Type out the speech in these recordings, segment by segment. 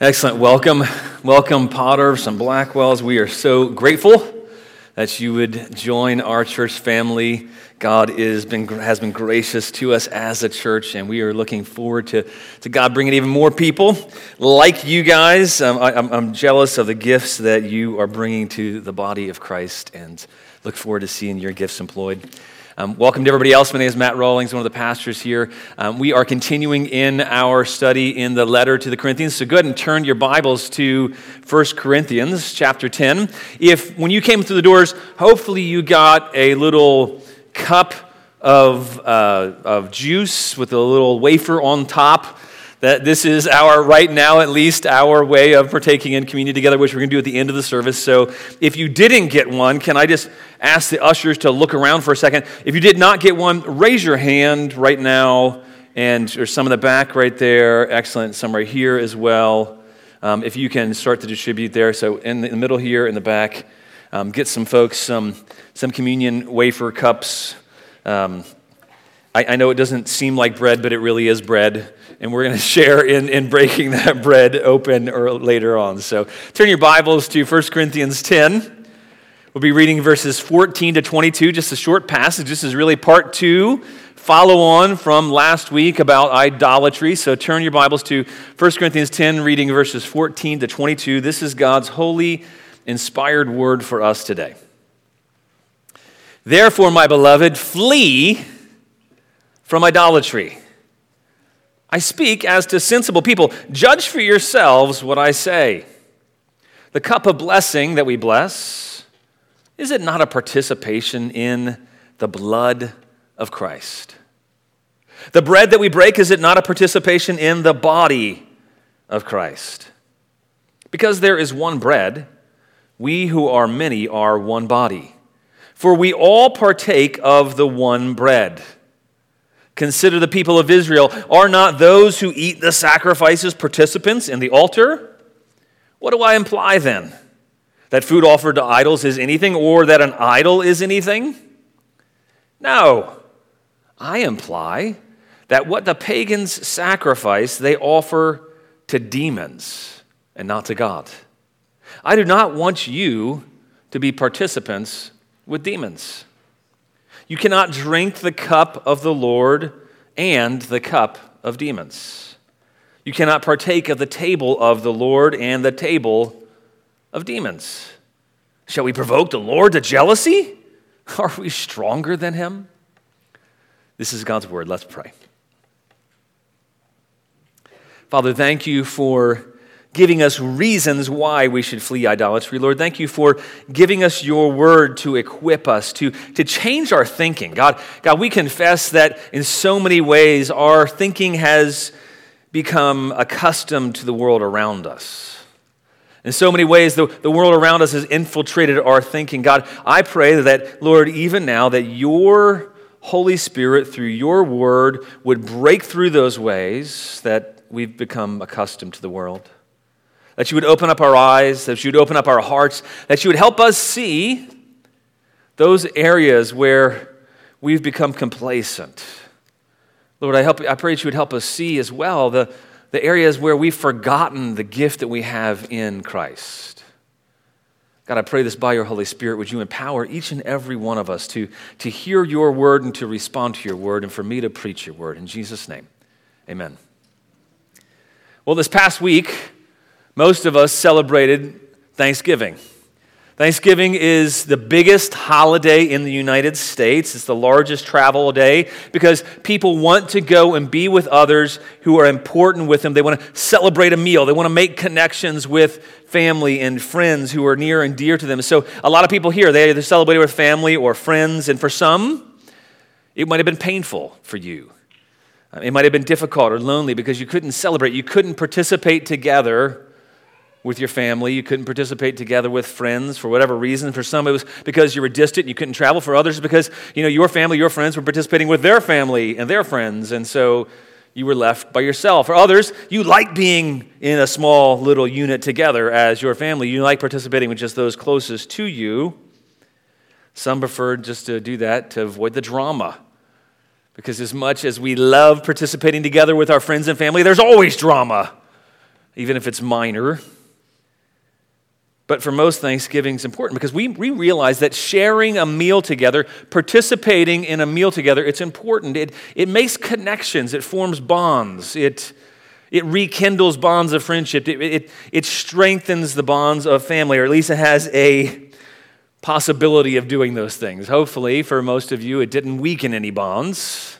Excellent. Welcome. Welcome, Potters and Blackwells. We are so grateful that you would join our church family. God is been, has been gracious to us as a church, and we are looking forward to, to God bringing even more people like you guys. Um, I, I'm jealous of the gifts that you are bringing to the body of Christ and look forward to seeing your gifts employed. Um, welcome to everybody else. My name is Matt Rawlings, one of the pastors here. Um, we are continuing in our study in the letter to the Corinthians. So go ahead and turn your Bibles to 1 Corinthians chapter 10. If, when you came through the doors, hopefully you got a little cup of, uh, of juice with a little wafer on top that this is our, right now at least, our way of partaking in communion together, which we're going to do at the end of the service. So if you didn't get one, can I just ask the ushers to look around for a second? If you did not get one, raise your hand right now. And there's some in the back right there. Excellent. Some right here as well. Um, if you can start to distribute there. So in the middle here, in the back, um, get some folks some, some communion wafer cups. Um, I, I know it doesn't seem like bread, but it really is bread and we're going to share in, in breaking that bread open or later on. So turn your Bibles to 1 Corinthians 10. We'll be reading verses 14 to 22, just a short passage. This is really part two, follow on from last week about idolatry. So turn your Bibles to 1 Corinthians 10, reading verses 14 to 22. This is God's holy, inspired word for us today. Therefore, my beloved, flee from idolatry. I speak as to sensible people. Judge for yourselves what I say. The cup of blessing that we bless, is it not a participation in the blood of Christ? The bread that we break, is it not a participation in the body of Christ? Because there is one bread, we who are many are one body. For we all partake of the one bread. Consider the people of Israel. Are not those who eat the sacrifices participants in the altar? What do I imply then? That food offered to idols is anything, or that an idol is anything? No. I imply that what the pagans sacrifice, they offer to demons and not to God. I do not want you to be participants with demons. You cannot drink the cup of the Lord and the cup of demons. You cannot partake of the table of the Lord and the table of demons. Shall we provoke the Lord to jealousy? Are we stronger than him? This is God's word. Let's pray. Father, thank you for giving us reasons why we should flee idolatry. Lord, thank you for giving us your word to equip us, to, to change our thinking. God, God, we confess that in so many ways our thinking has become accustomed to the world around us. In so many ways, the, the world around us has infiltrated our thinking. God, I pray that, Lord, even now, that your Holy Spirit, through your word, would break through those ways that we've become accustomed to the world that you would open up our eyes, that you would open up our hearts, that you would help us see those areas where we've become complacent. Lord, I, help, I pray that you would help us see as well the, the areas where we've forgotten the gift that we have in Christ. God, I pray this by your Holy Spirit. Would you empower each and every one of us to, to hear your word and to respond to your word, and for me to preach your word? In Jesus' name, amen. Well, this past week, most of us celebrated Thanksgiving. Thanksgiving is the biggest holiday in the United States. It's the largest travel day because people want to go and be with others who are important with them. They want to celebrate a meal, they want to make connections with family and friends who are near and dear to them. So, a lot of people here, they either celebrated with family or friends, and for some, it might have been painful for you. It might have been difficult or lonely because you couldn't celebrate, you couldn't participate together with your family. You couldn't participate together with friends for whatever reason. For some, it was because you were distant and you couldn't travel. For others, because you know your family, your friends were participating with their family and their friends, and so you were left by yourself. For others, you like being in a small little unit together as your family. You like participating with just those closest to you. Some preferred just to do that to avoid the drama. Because as much as we love participating together with our friends and family, there's always drama even if it's minor. But for most, Thanksgiving is important because we, we realize that sharing a meal together, participating in a meal together, it's important. It, it makes connections, it forms bonds, it, it rekindles bonds of friendship, it, it, it strengthens the bonds of family, or at least it has a possibility of doing those things. Hopefully, for most of you, it didn't weaken any bonds.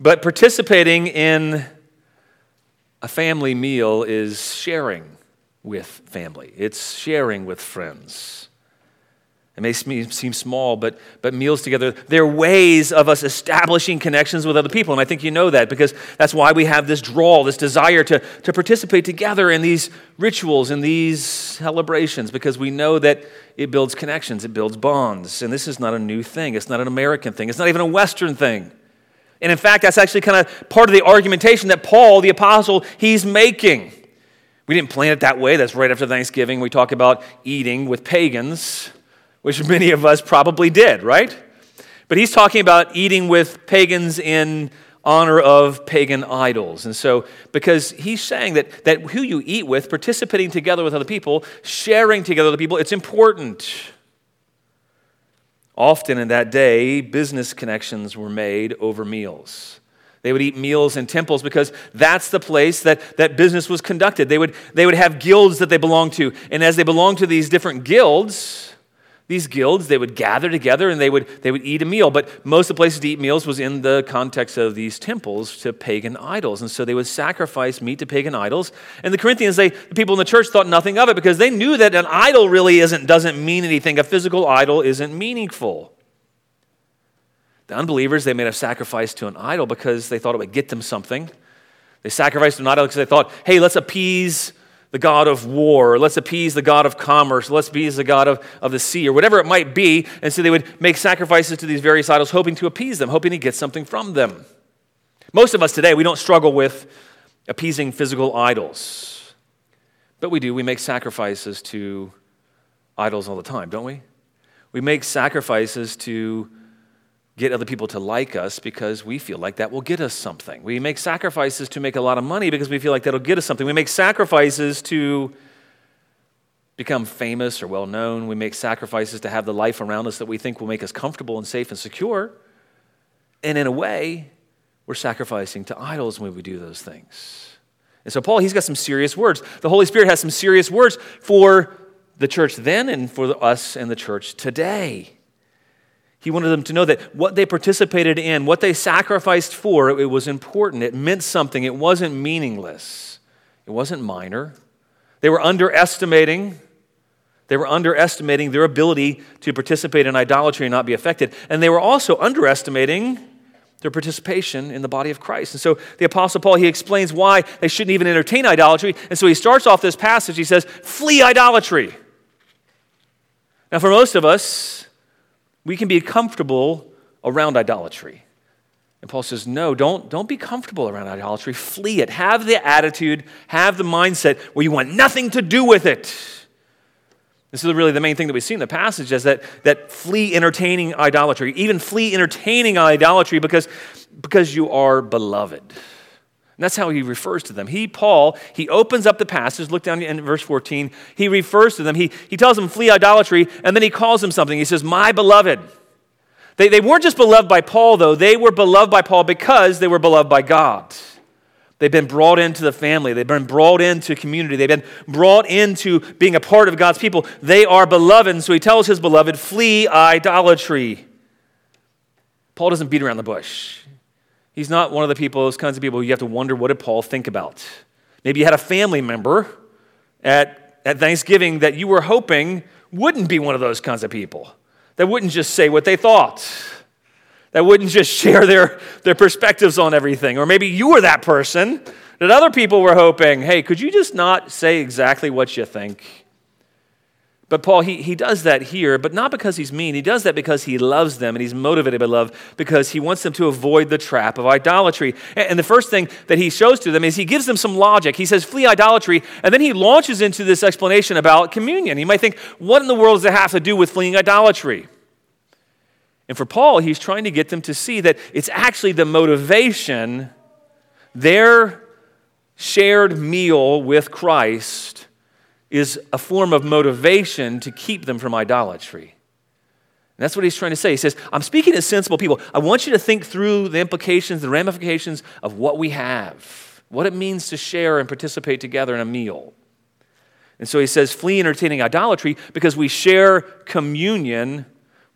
But participating in a family meal is sharing with family, it's sharing with friends. It may seem small, but, but meals together, they're ways of us establishing connections with other people. And I think you know that because that's why we have this draw, this desire to, to participate together in these rituals, in these celebrations, because we know that it builds connections, it builds bonds. And this is not a new thing, it's not an American thing, it's not even a Western thing. And in fact, that's actually kind of part of the argumentation that Paul, the apostle, he's making. We didn't plan it that way. That's right after Thanksgiving. We talk about eating with pagans, which many of us probably did, right? But he's talking about eating with pagans in honor of pagan idols. And so, because he's saying that, that who you eat with, participating together with other people, sharing together with other people, it's important. Often in that day, business connections were made over meals. They would eat meals in temples because that's the place that, that business was conducted. They would, they would have guilds that they belonged to. And as they belonged to these different guilds, these guilds, they would gather together and they would, they would eat a meal. But most of the places to eat meals was in the context of these temples to pagan idols. And so they would sacrifice meat to pagan idols. And the Corinthians, they, the people in the church thought nothing of it because they knew that an idol really isn't, doesn't mean anything. A physical idol isn't meaningful. The unbelievers, they made a sacrifice to an idol because they thought it would get them something. They sacrificed to an idol because they thought, hey, let's appease the God of war, let's appease the God of commerce, let's appease the God of, of the sea, or whatever it might be. And so they would make sacrifices to these various idols, hoping to appease them, hoping to get something from them. Most of us today, we don't struggle with appeasing physical idols, but we do. We make sacrifices to idols all the time, don't we? We make sacrifices to get other people to like us because we feel like that will get us something. We make sacrifices to make a lot of money because we feel like that'll get us something. We make sacrifices to become famous or well known. We make sacrifices to have the life around us that we think will make us comfortable and safe and secure. And in a way, we're sacrificing to idols when we do those things. And so, Paul, he's got some serious words. The Holy Spirit has some serious words for the church then and for us and the church today. He wanted them to know that what they participated in, what they sacrificed for, it was important. It meant something. It wasn't meaningless. It wasn't minor. They were underestimating. They were underestimating their ability to participate in idolatry and not be affected. And they were also underestimating their participation in the body of Christ. And so the Apostle Paul, he explains why they shouldn't even entertain idolatry. And so he starts off this passage, he says, Flee idolatry. Now, for most of us, we can be comfortable around idolatry. And Paul says, no, don't, don't be comfortable around idolatry. Flee it. Have the attitude, have the mindset where you want nothing to do with it. This is really the main thing that we see in the passage is that, that flee entertaining idolatry. Even flee entertaining idolatry because, because you are beloved. And that's how he refers to them. He, Paul, he opens up the passage. Look down in verse 14. He refers to them. He, he tells them, flee idolatry, and then he calls them something. He says, My beloved. They, they weren't just beloved by Paul, though. They were beloved by Paul because they were beloved by God. They've been brought into the family. They've been brought into community. They've been brought into being a part of God's people. They are beloved. And so he tells his beloved, flee idolatry. Paul doesn't beat around the bush. He's not one of the people, those kinds of people you have to wonder what did Paul think about. Maybe you had a family member at, at Thanksgiving that you were hoping wouldn't be one of those kinds of people, that wouldn't just say what they thought, that wouldn't just share their, their perspectives on everything. Or maybe you were that person that other people were hoping, hey, could you just not say exactly what you think? But Paul, he, he does that here, but not because he's mean. He does that because he loves them and he's motivated by love because he wants them to avoid the trap of idolatry. And the first thing that he shows to them is he gives them some logic. He says, flee idolatry, and then he launches into this explanation about communion. You might think, what in the world does it have to do with fleeing idolatry? And for Paul, he's trying to get them to see that it's actually the motivation, their shared meal with Christ is a form of motivation to keep them from idolatry. And that's what he's trying to say. He says, I'm speaking to sensible people. I want you to think through the implications, the ramifications of what we have, what it means to share and participate together in a meal. And so he says, flee entertaining idolatry because we share communion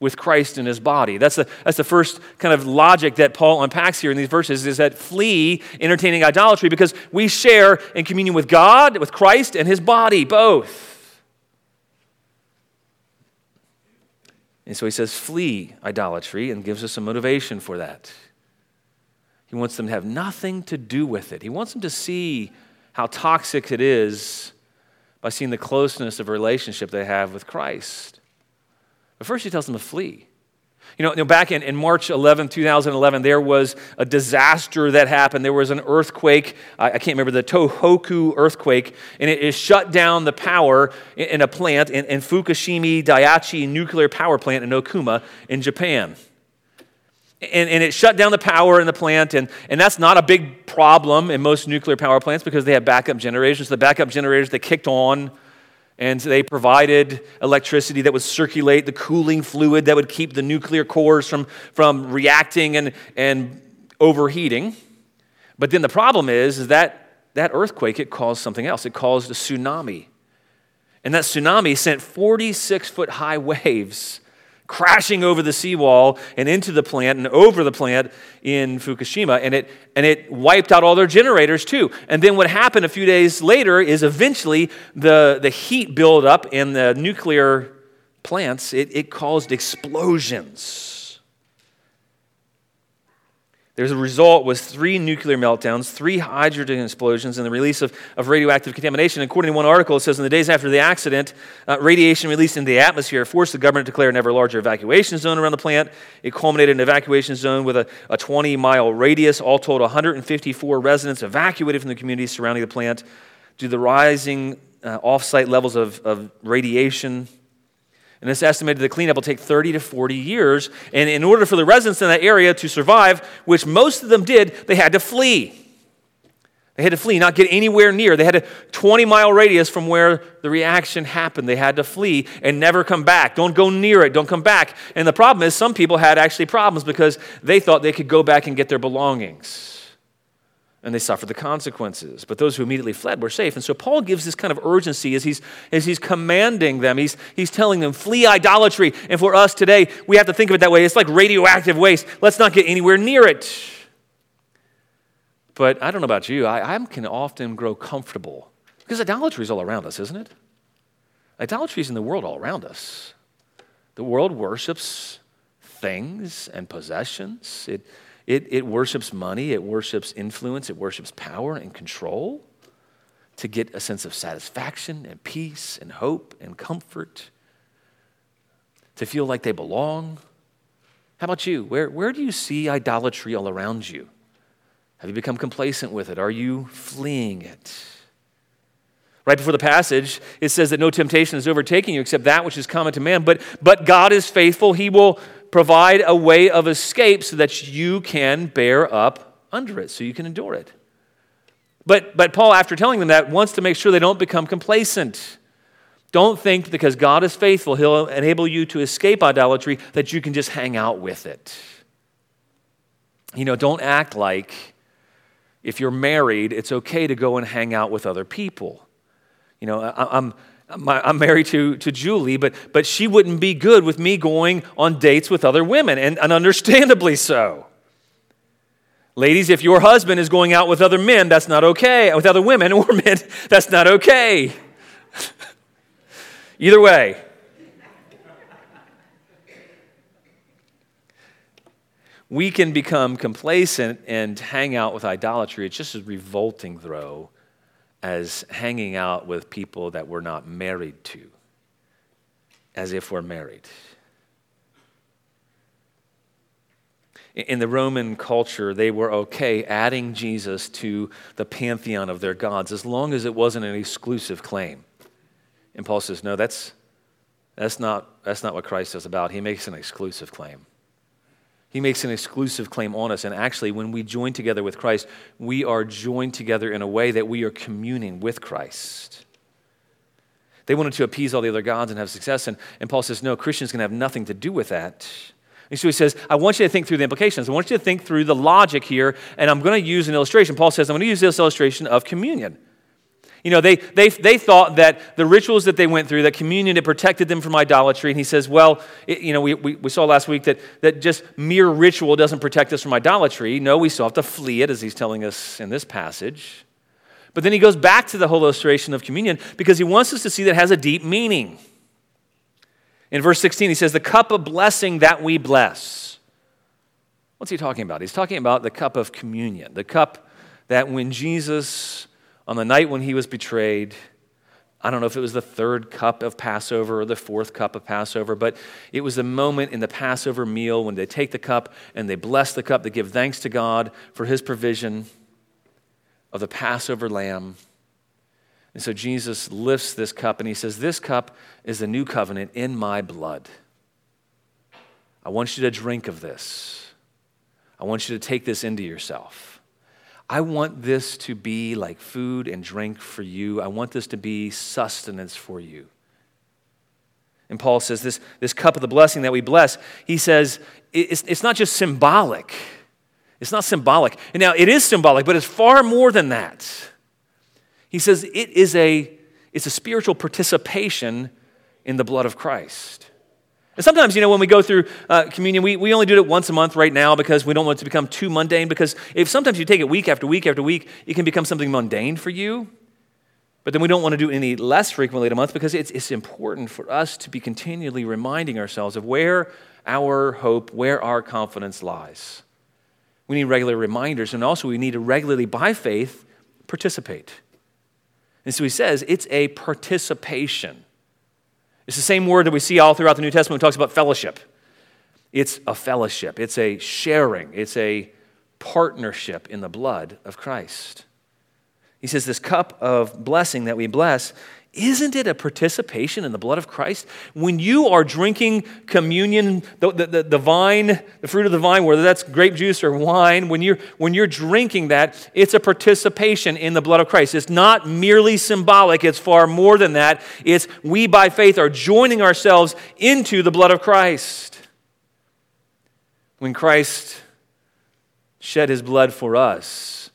with Christ in his body. That's the, that's the first kind of logic that Paul unpacks here in these verses is that flee entertaining idolatry because we share in communion with God, with Christ, and his body, both. And so he says, flee idolatry and gives us a motivation for that. He wants them to have nothing to do with it. He wants them to see how toxic it is by seeing the closeness of relationship they have with Christ. But first, he tells them to flee. You know, you know, back in, in March 11, 2011, there was a disaster that happened. There was an earthquake. I, I can't remember the Tohoku earthquake, and it, it shut down the power in, in a plant in, in, Fukushima Daiichi nuclear power plant in Okuma in Japan. And, and, it shut down the power in the plant, and, and that's not a big problem in most nuclear power plants because they have backup generators. The backup generators that kicked on and they provided electricity that would circulate the cooling fluid that would keep the nuclear cores from, from reacting and, and overheating. But then the problem is, is that that earthquake, it caused something else. It caused a tsunami. And that tsunami sent 46 foot high waves crashing over the seawall and into the plant and over the plant in Fukushima. And it, and it wiped out all their generators too. And then what happened a few days later is eventually the, the heat buildup in the nuclear plants, it, it caused explosions. There's a result was three nuclear meltdowns, three hydrogen explosions, and the release of, of radioactive contamination. According to one article, it says in the days after the accident, uh, radiation released into the atmosphere forced the government to declare an ever larger evacuation zone around the plant. It culminated in an evacuation zone with a, a 20 mile radius. All told, 154 residents evacuated from the communities surrounding the plant due to the rising uh, off site levels of, of radiation. And it's estimated the cleanup will take 30 to 40 years. And in order for the residents in that area to survive, which most of them did, they had to flee. They had to flee, not get anywhere near. They had a 20 mile radius from where the reaction happened. They had to flee and never come back. Don't go near it. Don't come back. And the problem is, some people had actually problems because they thought they could go back and get their belongings and they suffered the consequences. But those who immediately fled were safe. And so Paul gives this kind of urgency as he's, as he's commanding them. He's, he's telling them, flee idolatry. And for us today, we have to think of it that way. It's like radioactive waste. Let's not get anywhere near it. But I don't know about you, I, I can often grow comfortable because idolatry is all around us, isn't it? Idolatry is in the world all around us. The world worships things and possessions. It, it, it worships money, it worships influence, it worships power and control to get a sense of satisfaction and peace and hope and comfort, to feel like they belong. How about you? Where, where do you see idolatry all around you? Have you become complacent with it? Are you fleeing it? Right before the passage, it says that no temptation is overtaking you except that which is common to man. But, but God is faithful. He will provide a way of escape so that you can bear up under it, so you can endure it. But, but Paul, after telling them that, wants to make sure they don't become complacent. Don't think because God is faithful, He'll enable you to escape idolatry, that you can just hang out with it. You know, don't act like if you're married, it's okay to go and hang out with other people. You know, I, I'm I'm married to, to Julie, but, but she wouldn't be good with me going on dates with other women, and, and understandably so. Ladies, if your husband is going out with other men, that's not okay. With other women or men, that's not okay. Either way. We can become complacent and hang out with idolatry. It's just a revolting, though, as hanging out with people that we're not married to, as if we're married. In the Roman culture, they were okay adding Jesus to the pantheon of their gods as long as it wasn't an exclusive claim. And Paul says, no, that's, that's, not, that's not what Christ is about. He makes an exclusive claim. He makes an exclusive claim on us. And actually, when we join together with Christ, we are joined together in a way that we are communing with Christ. They wanted to appease all the other gods and have success. And, and Paul says, no, Christians can have nothing to do with that. And so he says, I want you to think through the implications. I want you to think through the logic here. And I'm going to use an illustration. Paul says, I'm going to use this illustration of communion. You know, they, they, they thought that the rituals that they went through, that communion, it protected them from idolatry. And he says, well, it, you know, we, we, we saw last week that, that just mere ritual doesn't protect us from idolatry. No, we still have to flee it, as he's telling us in this passage. But then he goes back to the whole illustration of communion because he wants us to see that it has a deep meaning. In verse 16, he says, The cup of blessing that we bless. What's he talking about? He's talking about the cup of communion, the cup that when Jesus on the night when he was betrayed, I don't know if it was the third cup of Passover or the fourth cup of Passover, but it was the moment in the Passover meal when they take the cup and they bless the cup, they give thanks to God for his provision of the Passover lamb. And so Jesus lifts this cup and he says, This cup is the new covenant in my blood. I want you to drink of this. I want you to take this into yourself. I want this to be like food and drink for you. I want this to be sustenance for you. And Paul says this, this cup of the blessing that we bless, he says it's, it's not just symbolic. It's not symbolic. And now it is symbolic, but it's far more than that. He says it is a, it's a spiritual participation in the blood of Christ. And sometimes, you know, when we go through uh, communion, we, we only do it once a month right now because we don't want it to become too mundane. Because if sometimes you take it week after week after week, it can become something mundane for you. But then we don't want to do it any less frequently a month because it's, it's important for us to be continually reminding ourselves of where our hope, where our confidence lies. We need regular reminders, and also we need to regularly, by faith, participate. And so he says it's a participation. It's the same word that we see all throughout the New Testament when it talks about fellowship. It's a fellowship, it's a sharing, it's a partnership in the blood of Christ. He says, This cup of blessing that we bless isn't it a participation in the blood of Christ? When you are drinking communion, the, the, the, vine, the fruit of the vine, whether that's grape juice or wine, when you're, when you're drinking that, it's a participation in the blood of Christ. It's not merely symbolic, it's far more than that. It's we by faith are joining ourselves into the blood of Christ. When Christ shed his blood for us,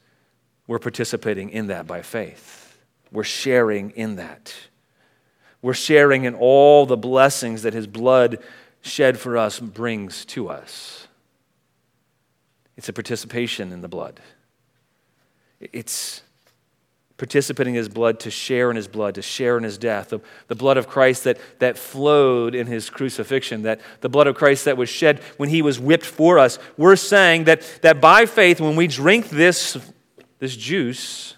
we're participating in that by faith. We're sharing in that. We're sharing in all the blessings that his blood shed for us brings to us. It's a participation in the blood. It's participating in his blood to share in his blood, to share in his death. The, the blood of Christ that, that flowed in his crucifixion, that the blood of Christ that was shed when he was whipped for us. We're saying that, that by faith, when we drink this, this juice,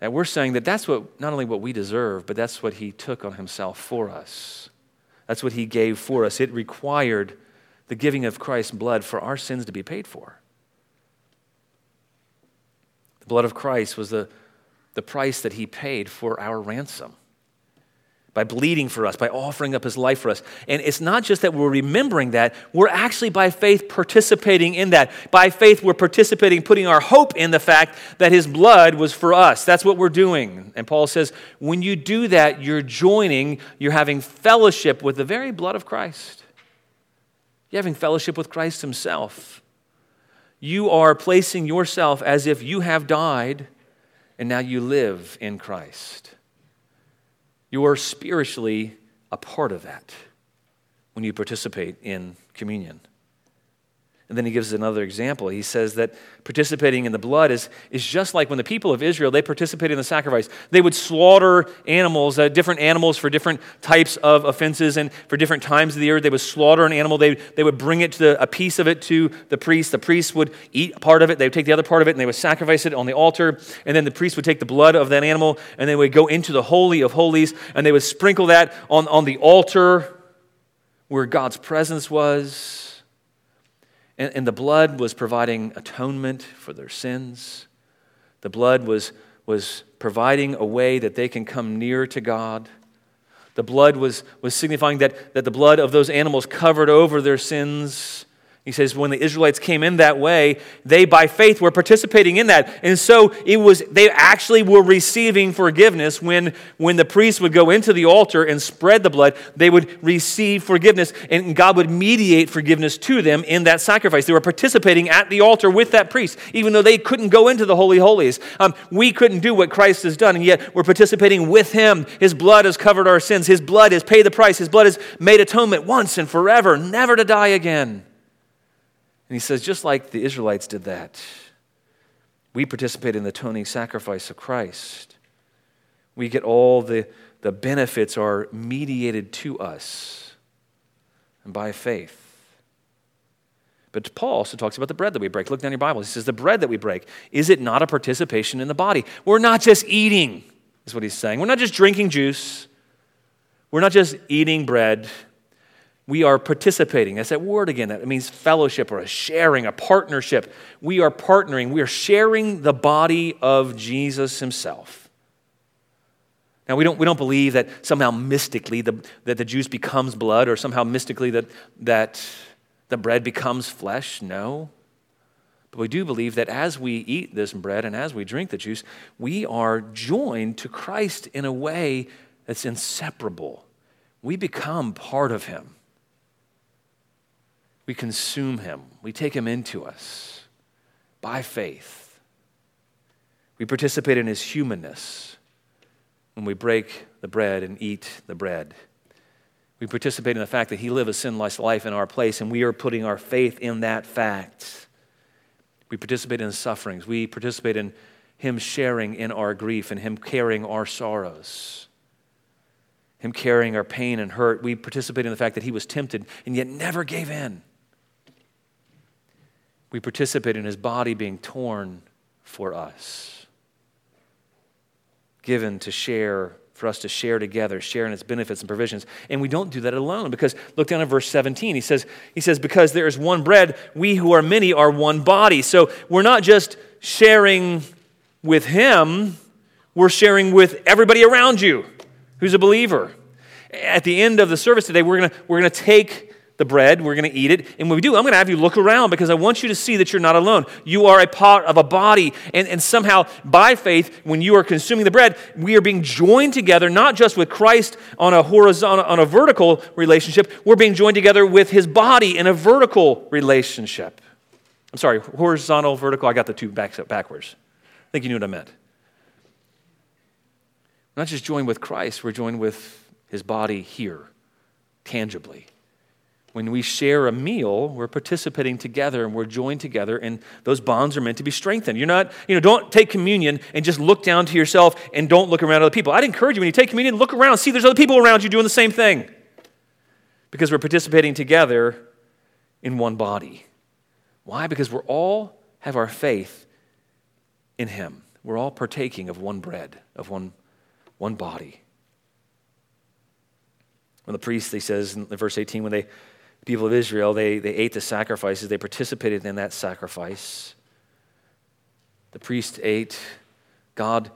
and we're saying that that's what, not only what we deserve, but that's what he took on himself for us. That's what he gave for us. It required the giving of Christ's blood for our sins to be paid for. The blood of Christ was the, the price that he paid for our ransom by bleeding for us, by offering up his life for us. And it's not just that we're remembering that, we're actually by faith participating in that. By faith, we're participating, putting our hope in the fact that his blood was for us. That's what we're doing. And Paul says, when you do that, you're joining, you're having fellowship with the very blood of Christ. You're having fellowship with Christ himself. You are placing yourself as if you have died and now you live in Christ. You're spiritually a part of that when you participate in communion. And then he gives another example. He says that participating in the blood is, is just like when the people of Israel, they participated in the sacrifice. They would slaughter animals, uh, different animals for different types of offenses and for different times of the year. They would slaughter an animal. They, they would bring it to the, a piece of it to the priest. The priest would eat part of it. They would take the other part of it and they would sacrifice it on the altar. And then the priest would take the blood of that animal and they would go into the Holy of Holies and they would sprinkle that on, on the altar where God's presence was and, and the blood was providing atonement for their sins. The blood was, was providing a way that they can come near to God. The blood was, was signifying that, that the blood of those animals covered over their sins He says, when the Israelites came in that way, they by faith were participating in that. And so it was, they actually were receiving forgiveness when, when the priest would go into the altar and spread the blood, they would receive forgiveness, and God would mediate forgiveness to them in that sacrifice. They were participating at the altar with that priest, even though they couldn't go into the Holy Holies. Um, we couldn't do what Christ has done, and yet we're participating with Him. His blood has covered our sins, His blood has paid the price, His blood has made atonement once and forever, never to die again. And he says, just like the Israelites did that, we participate in the atoning sacrifice of Christ. We get all the, the benefits are mediated to us and by faith. But Paul also talks about the bread that we break. Look down your Bible. He says, The bread that we break, is it not a participation in the body? We're not just eating, is what he's saying. We're not just drinking juice. We're not just eating bread we are participating. That's that word again. That means fellowship or a sharing, a partnership. We are partnering. We are sharing the body of Jesus himself. Now, we don't, we don't believe that somehow mystically the, that the juice becomes blood or somehow mystically that, that the bread becomes flesh. No. But we do believe that as we eat this bread and as we drink the juice, we are joined to Christ in a way that's inseparable. We become part of him we consume him, we take him into us by faith. We participate in his humanness when we break the bread and eat the bread. We participate in the fact that he lived a sinless life in our place, and we are putting our faith in that fact. We participate in his sufferings. We participate in him sharing in our grief and him carrying our sorrows, him carrying our pain and hurt. We participate in the fact that he was tempted and yet never gave in. We participate in his body being torn for us, given to share, for us to share together, share in its benefits and provisions. And we don't do that alone because look down at verse 17. He says, he says, Because there is one bread, we who are many are one body. So we're not just sharing with him, we're sharing with everybody around you who's a believer. At the end of the service today, we're going we're going to take the bread, we're going to eat it. And when we do, I'm going to have you look around because I want you to see that you're not alone. You are a part of a body. And, and somehow, by faith, when you are consuming the bread, we are being joined together, not just with Christ on a horizontal, on a vertical relationship, we're being joined together with his body in a vertical relationship. I'm sorry, horizontal, vertical, I got the two back, backwards. I think you knew what I meant. We're not just joined with Christ, we're joined with his body here, tangibly. When we share a meal, we're participating together and we're joined together, and those bonds are meant to be strengthened. You're not, you know, don't take communion and just look down to yourself and don't look around other people. I'd encourage you when you take communion, look around, see there's other people around you doing the same thing. Because we're participating together in one body. Why? Because we're all have our faith in Him. We're all partaking of one bread, of one, one body. When the priest, he says in verse 18, when they people of Israel, they, they ate the sacrifices, they participated in that sacrifice. The priest ate, God,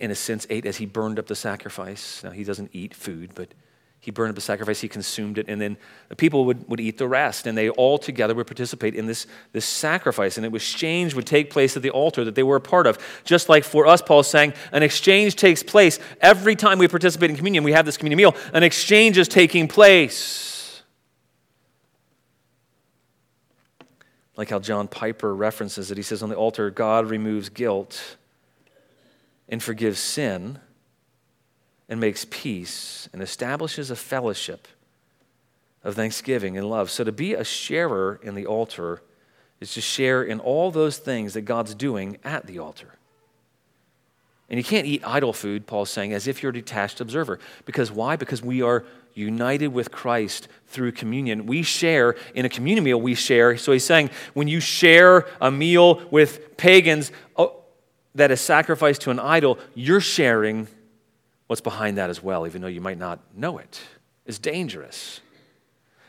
in a sense, ate as he burned up the sacrifice. Now, he doesn't eat food, but he burned up the sacrifice, he consumed it, and then the people would, would eat the rest, and they all together would participate in this, this sacrifice. And an exchange would take place at the altar that they were a part of. Just like for us, Paul is saying, an exchange takes place every time we participate in communion. We have this communion meal, an exchange is taking place. Like how John Piper references it. He says, On the altar, God removes guilt and forgives sin and makes peace and establishes a fellowship of thanksgiving and love. So to be a sharer in the altar is to share in all those things that God's doing at the altar. And you can't eat idol food, Paul's saying, as if you're a detached observer. Because why? Because we are united with Christ through communion. We share in a communion meal, we share. So he's saying when you share a meal with pagans oh, that is sacrificed to an idol, you're sharing what's behind that as well, even though you might not know it. It's dangerous.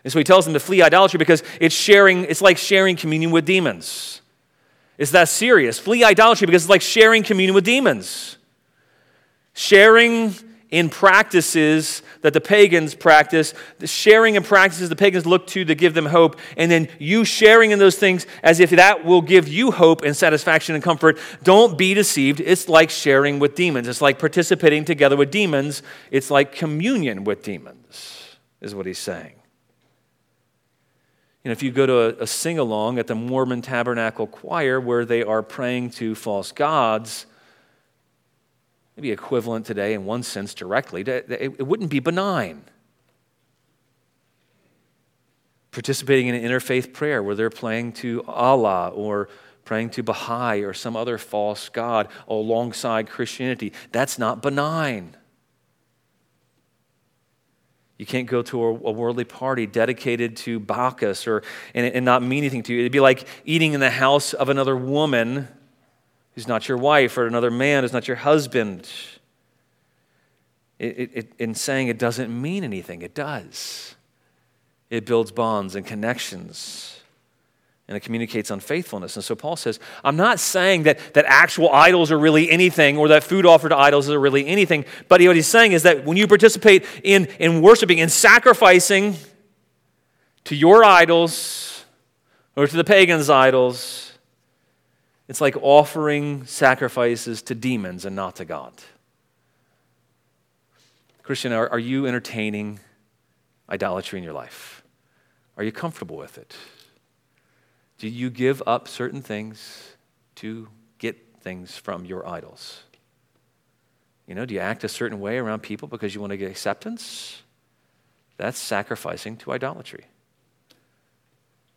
And so he tells them to flee idolatry because it's sharing, it's like sharing communion with demons. It's that serious. Flee idolatry because it's like sharing communion with demons. Sharing in practices that the pagans practice, the sharing in practices the pagans look to to give them hope, and then you sharing in those things as if that will give you hope and satisfaction and comfort. Don't be deceived. It's like sharing with demons, it's like participating together with demons, it's like communion with demons, is what he's saying. And if you go to a, a sing along at the Mormon Tabernacle Choir where they are praying to false gods, maybe equivalent today in one sense directly, it wouldn't be benign. Participating in an interfaith prayer where they're praying to Allah or praying to Baha'i or some other false god alongside Christianity, that's not benign. You can't go to a, a worldly party dedicated to Bacchus or, and, and not mean anything to you. It'd be like eating in the house of another woman who's not your wife or another man who's not your husband. It, it, in saying it doesn't mean anything, it does. It builds bonds and connections and it communicates unfaithfulness. And so Paul says, I'm not saying that, that actual idols are really anything or that food offered to idols is really anything, but what he's saying is that when you participate in, in worshiping and sacrificing to your idols or to the pagans' idols, it's like offering sacrifices to demons and not to God. Christian, are, are you entertaining idolatry in your life? Are you comfortable with it? Do you give up certain things to get things from your idols? You know, do you act a certain way around people because you want to get acceptance? That's sacrificing to idolatry.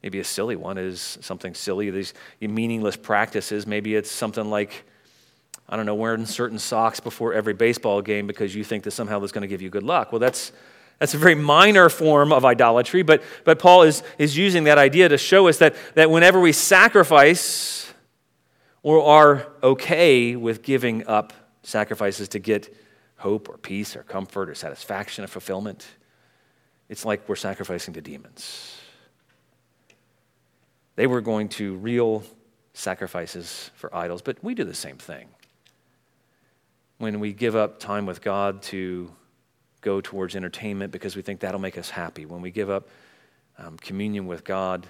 Maybe a silly one is something silly, these meaningless practices. Maybe it's something like, I don't know, wearing certain socks before every baseball game because you think that somehow that's going to give you good luck. Well, that's that's a very minor form of idolatry, but, but Paul is, is using that idea to show us that, that whenever we sacrifice or are okay with giving up sacrifices to get hope or peace or comfort or satisfaction or fulfillment, it's like we're sacrificing to demons. They were going to real sacrifices for idols, but we do the same thing. When we give up time with God to go towards entertainment because we think that'll make us happy. When we give up um, communion with God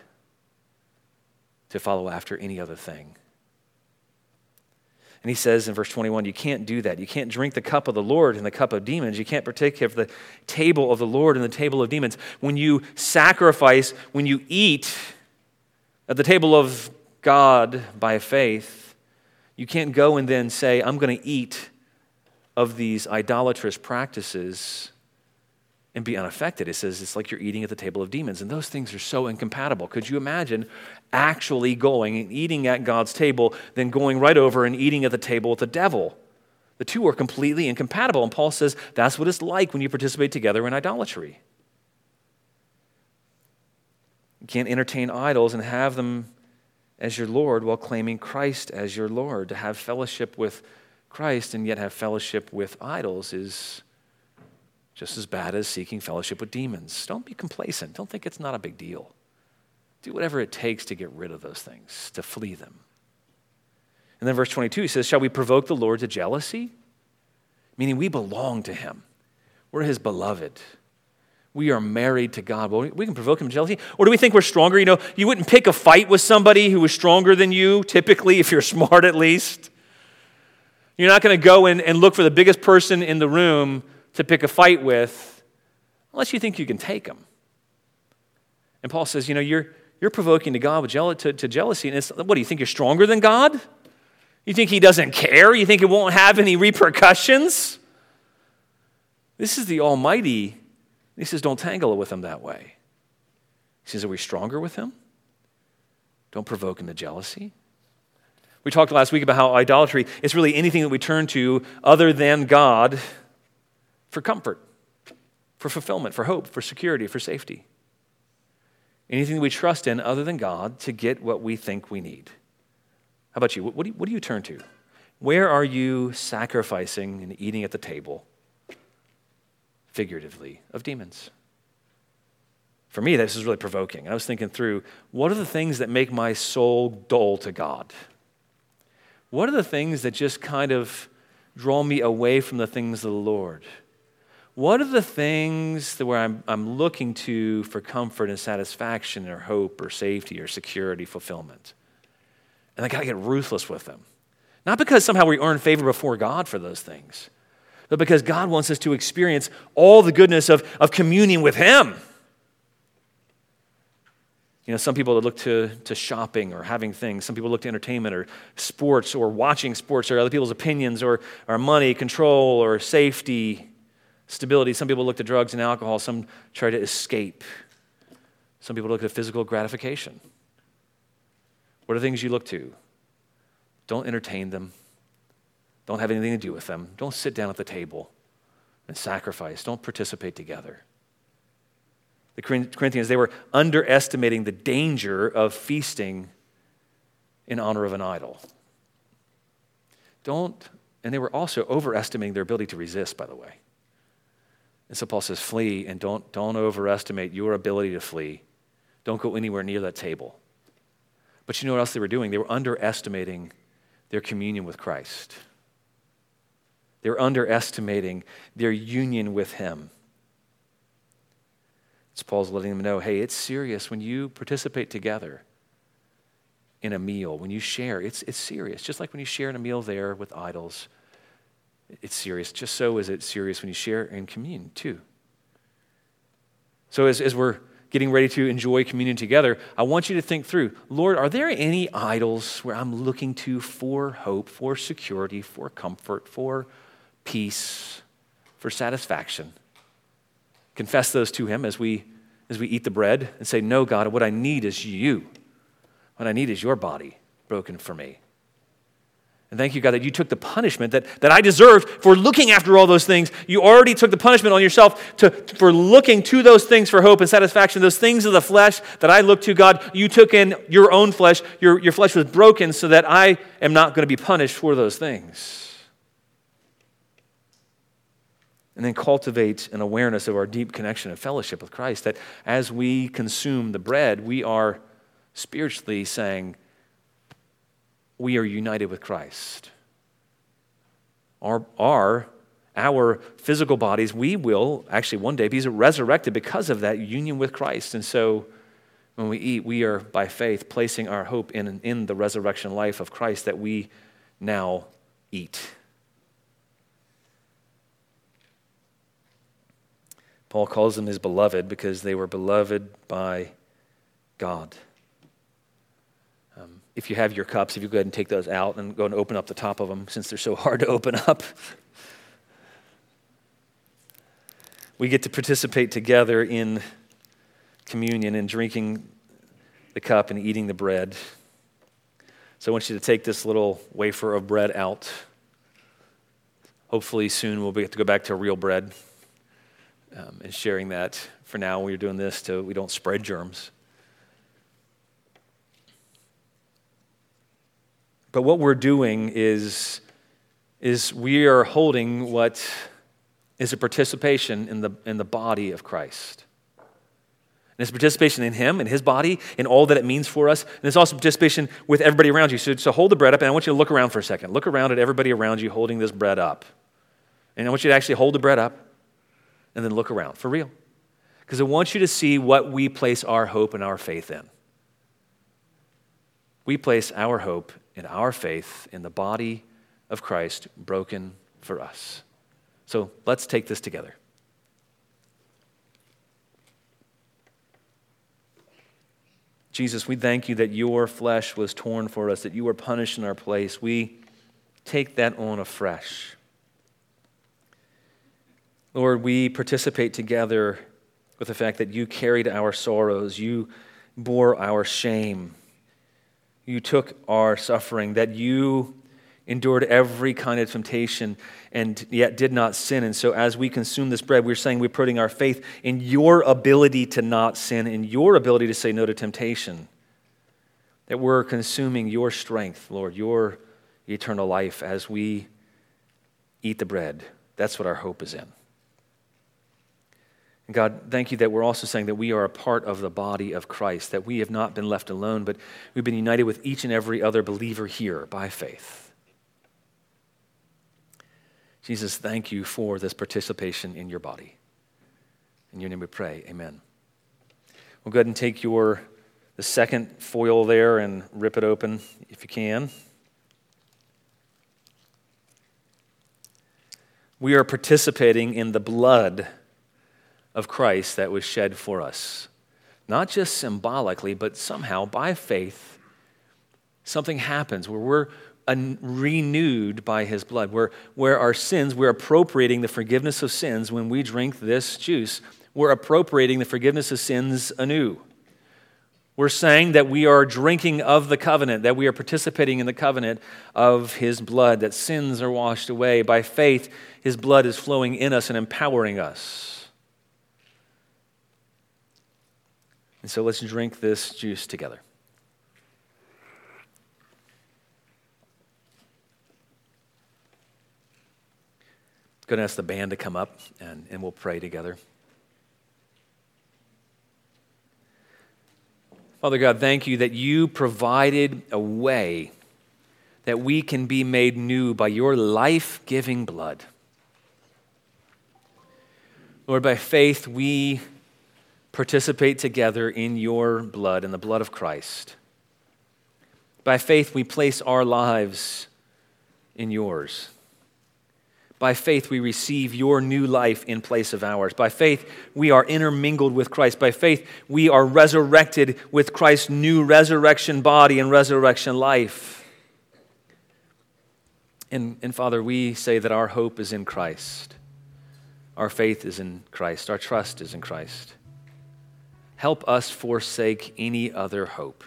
to follow after any other thing. And he says in verse 21 you can't do that. You can't drink the cup of the Lord and the cup of demons. You can't partake of the table of the Lord and the table of demons. When you sacrifice, when you eat at the table of God by faith, you can't go and then say, I'm going to eat of these idolatrous practices and be unaffected. It says it's like you're eating at the table of demons. And those things are so incompatible. Could you imagine actually going and eating at God's table, then going right over and eating at the table with the devil? The two are completely incompatible. And Paul says that's what it's like when you participate together in idolatry. You can't entertain idols and have them as your Lord while claiming Christ as your Lord. To have fellowship with Christ and yet have fellowship with idols is just as bad as seeking fellowship with demons. Don't be complacent. Don't think it's not a big deal. Do whatever it takes to get rid of those things, to flee them. And then verse 22, he says, Shall we provoke the Lord to jealousy? Meaning we belong to him. We're his beloved. We are married to God. Well, we can provoke him to jealousy. Or do we think we're stronger? You know, you wouldn't pick a fight with somebody who was stronger than you, typically, if you're smart at least. You're not going to go in and look for the biggest person in the room to pick a fight with unless you think you can take them. And Paul says, you know, you're, you're provoking to God with to, to jealousy. And what do you think? You're stronger than God? You think he doesn't care? You think it won't have any repercussions? This is the Almighty. He says, don't tangle with him that way. He says, are we stronger with him? Don't provoke him to jealousy. We talked last week about how idolatry is really anything that we turn to other than God for comfort, for fulfillment, for hope, for security, for safety. Anything we trust in other than God to get what we think we need. How about you? What do you, what do you turn to? Where are you sacrificing and eating at the table, figuratively, of demons? For me, this is really provoking. I was thinking through what are the things that make my soul dull to God? What are the things that just kind of draw me away from the things of the Lord? what are the things that where I'm, I'm looking to for comfort and satisfaction or hope or safety or security, fulfillment? And I got to get ruthless with them. Not because somehow we earn favor before God for those things, but because God wants us to experience all the goodness of, of communion with Him. You know, some people look to, to shopping or having things. Some people look to entertainment or sports or watching sports or other people's opinions or, or money, control or safety stability. Some people look to drugs and alcohol, some try to escape. Some people look to physical gratification. What are things you look to? Don't entertain them. Don't have anything to do with them. Don't sit down at the table and sacrifice. Don't participate together. The Corinthians, they were underestimating the danger of feasting in honor of an idol. Don't, and they were also overestimating their ability to resist, by the way. And so Paul says, flee and don't, don't overestimate your ability to flee. Don't go anywhere near that table. But you know what else they were doing? They were underestimating their communion with Christ. They were underestimating their union with Him. It's Paul's letting them know hey, it's serious when you participate together in a meal, when you share, it's, it's serious. Just like when you share in a meal there with idols it's serious. Just so is it serious when you share in communion, too. So, as, as we're getting ready to enjoy communion together, I want you to think through Lord, are there any idols where I'm looking to for hope, for security, for comfort, for peace, for satisfaction? Confess those to Him as we, as we eat the bread and say, No, God, what I need is you. What I need is your body broken for me. And thank you, God, that you took the punishment that, that I deserved for looking after all those things. You already took the punishment on yourself to, for looking to those things for hope and satisfaction, those things of the flesh that I look to, God. You took in your own flesh. Your, your flesh was broken so that I am not going to be punished for those things. And then cultivate an awareness of our deep connection and fellowship with Christ, that as we consume the bread, we are spiritually saying, we are united with Christ. Our, our, our physical bodies, we will actually one day be resurrected because of that union with Christ. And so when we eat, we are by faith placing our hope in, in the resurrection life of Christ that we now eat. Paul calls them his beloved because they were beloved by God um, if you have your cups, if you go ahead and take those out and go and open up the top of them since they're so hard to open up. we get to participate together in communion and drinking the cup and eating the bread. So I want you to take this little wafer of bread out. Hopefully, soon we'll get to go back to real bread um, and sharing that. For now, we're doing this so we don't spread germs. But what we're doing is, is we are holding what is a participation in the, in the body of Christ. And it's participation in Him, in His body, in all that it means for us. And it's also participation with everybody around you. So, so hold the bread up, and I want you to look around for a second. Look around at everybody around you holding this bread up. And I want you to actually hold the bread up and then look around for real. Because I want you to see what we place our hope and our faith in. We place our hope and our faith in the body of Christ broken for us. So let's take this together. Jesus, we thank you that your flesh was torn for us, that you were punished in our place. We take that on afresh. Lord, we participate together with the fact that you carried our sorrows, you bore our shame, you took our suffering, that you endured every kind of temptation and yet did not sin. And so, as we consume this bread, we're saying we're putting our faith in your ability to not sin, in your ability to say no to temptation. That we're consuming your strength, Lord, your eternal life as we eat the bread. That's what our hope is in. And God, thank you that we're also saying that we are a part of the body of Christ, that we have not been left alone, but we've been united with each and every other believer here by faith. Jesus, thank you for this participation in your body. In your name we pray. Amen. We'll go ahead and take your the second foil there and rip it open if you can. We are participating in the blood of Christ that was shed for us. Not just symbolically, but somehow by faith, something happens where we're renewed by his blood, where, where our sins, we're appropriating the forgiveness of sins when we drink this juice. We're appropriating the forgiveness of sins anew. We're saying that we are drinking of the covenant, that we are participating in the covenant of his blood, that sins are washed away. By faith, his blood is flowing in us and empowering us. And so let's drink this juice together. going to ask the band to come up and, and we'll pray together. Father God, thank you that you provided a way that we can be made new by your life giving blood. Lord, by faith, we participate together in your blood, in the blood of Christ. By faith, we place our lives in yours. By faith, we receive your new life in place of ours. By faith, we are intermingled with Christ. By faith, we are resurrected with Christ's new resurrection body and resurrection life. And, and Father, we say that our hope is in Christ. Our faith is in Christ. Our trust is in Christ. Help us forsake any other hope.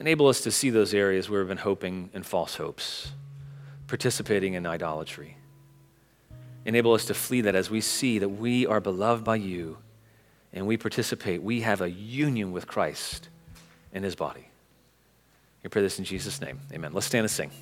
Enable us to see those areas where we've been hoping in false hopes participating in idolatry. Enable us to flee that as we see that we are beloved by you and we participate. We have a union with Christ in his body. We pray this in Jesus' name. Amen. Let's stand and sing.